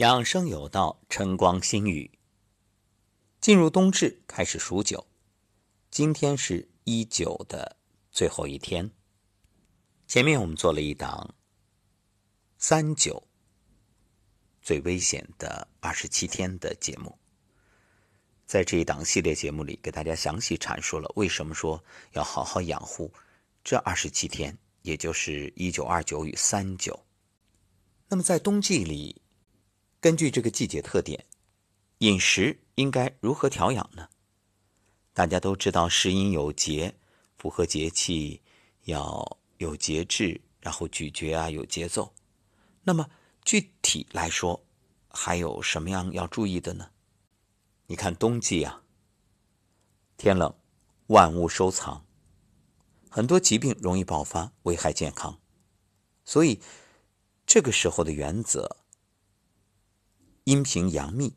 养生有道，晨光新语。进入冬至，开始数九。今天是一九的最后一天。前面我们做了一档三九最危险的二十七天的节目，在这一档系列节目里，给大家详细阐述了为什么说要好好养护这二十七天，也就是一九、二九与三九。那么在冬季里，根据这个季节特点，饮食应该如何调养呢？大家都知道，食饮有节，符合节气，要有节制，然后咀嚼啊有节奏。那么具体来说，还有什么样要注意的呢？你看冬季啊，天冷，万物收藏，很多疾病容易爆发，危害健康。所以这个时候的原则。阴平阳秘，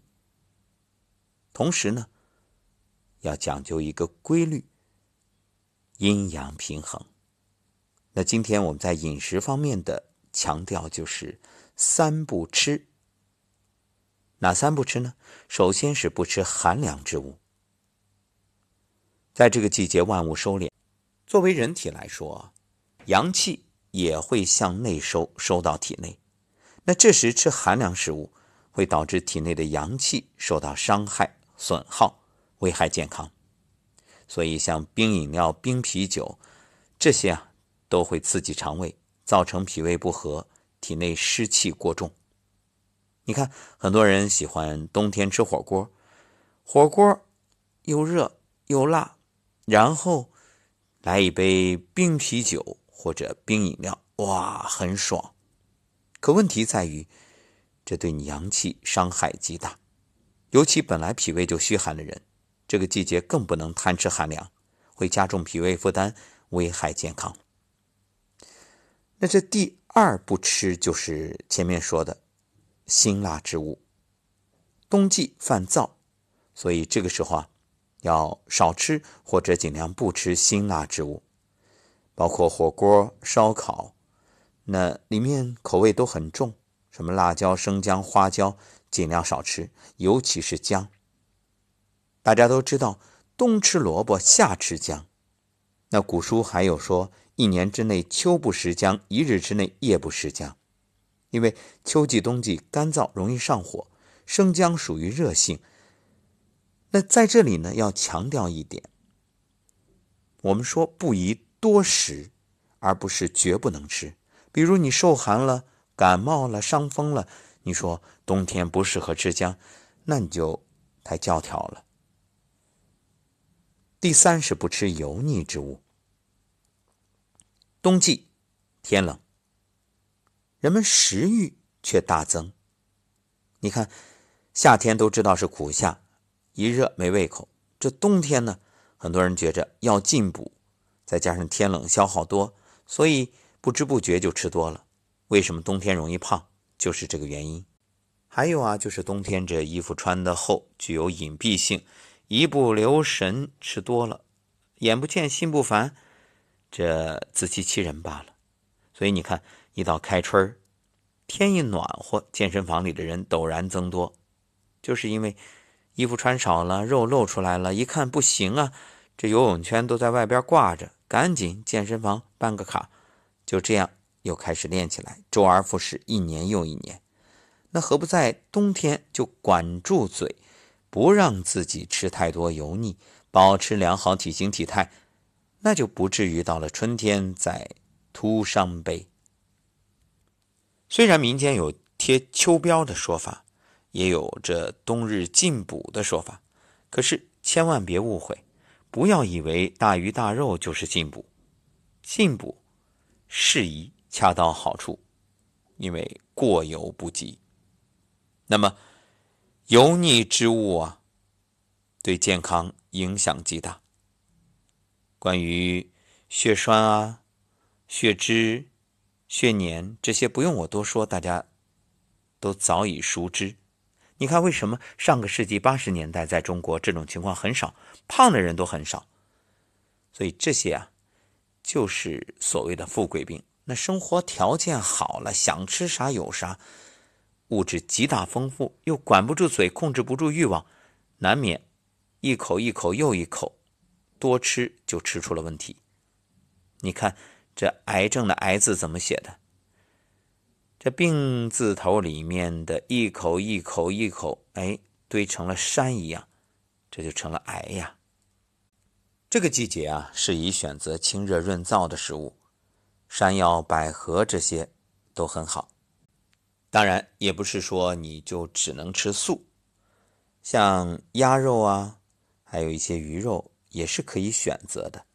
同时呢，要讲究一个规律，阴阳平衡。那今天我们在饮食方面的强调就是三不吃。哪三不吃呢？首先是不吃寒凉之物。在这个季节，万物收敛，作为人体来说，阳气也会向内收，收到体内。那这时吃寒凉食物。会导致体内的阳气受到伤害、损耗，危害健康。所以，像冰饮料、冰啤酒这些啊，都会刺激肠胃，造成脾胃不和，体内湿气过重。你看，很多人喜欢冬天吃火锅，火锅又热又辣，然后来一杯冰啤酒或者冰饮料，哇，很爽。可问题在于。这对你阳气伤害极大，尤其本来脾胃就虚寒的人，这个季节更不能贪吃寒凉，会加重脾胃负担，危害健康。那这第二不吃就是前面说的辛辣之物。冬季犯燥，所以这个时候啊，要少吃或者尽量不吃辛辣之物，包括火锅、烧烤，那里面口味都很重。什么辣椒、生姜、花椒，尽量少吃，尤其是姜。大家都知道，冬吃萝卜，夏吃姜。那古书还有说，一年之内秋不食姜，一日之内夜不食姜。因为秋季、冬季干燥，容易上火，生姜属于热性。那在这里呢，要强调一点，我们说不宜多食，而不是绝不能吃。比如你受寒了。感冒了，伤风了，你说冬天不适合吃姜，那你就太教条了。第三是不吃油腻之物。冬季天冷，人们食欲却大增。你看，夏天都知道是苦夏，一热没胃口。这冬天呢，很多人觉着要进补，再加上天冷消耗多，所以不知不觉就吃多了。为什么冬天容易胖？就是这个原因。还有啊，就是冬天这衣服穿的厚，具有隐蔽性，一不留神吃多了，眼不见心不烦，这自欺欺人罢了。所以你看，一到开春天一暖和，健身房里的人陡然增多，就是因为衣服穿少了，肉露出来了，一看不行啊，这游泳圈都在外边挂着，赶紧健身房办个卡，就这样。又开始练起来，周而复始，一年又一年。那何不在冬天就管住嘴，不让自己吃太多油腻，保持良好体型体态，那就不至于到了春天再徒伤悲。虽然民间有贴秋膘的说法，也有这冬日进补的说法，可是千万别误会，不要以为大鱼大肉就是进补，进补适宜。恰到好处，因为过犹不及。那么，油腻之物啊，对健康影响极大。关于血栓啊、血脂、血粘这些，不用我多说，大家都早已熟知。你看，为什么上个世纪八十年代在中国这种情况很少，胖的人都很少？所以这些啊，就是所谓的富贵病。那生活条件好了，想吃啥有啥，物质极大丰富，又管不住嘴，控制不住欲望，难免一口一口又一口，多吃就吃出了问题。你看这癌症的“癌”字怎么写的？这病字头里面的一口一口一口，哎，堆成了山一样，这就成了癌呀。这个季节啊，适宜选择清热润燥的食物，山药、百合这些都很好。当然，也不是说你就只能吃素，像鸭肉啊，还有一些鱼肉也是可以选择的。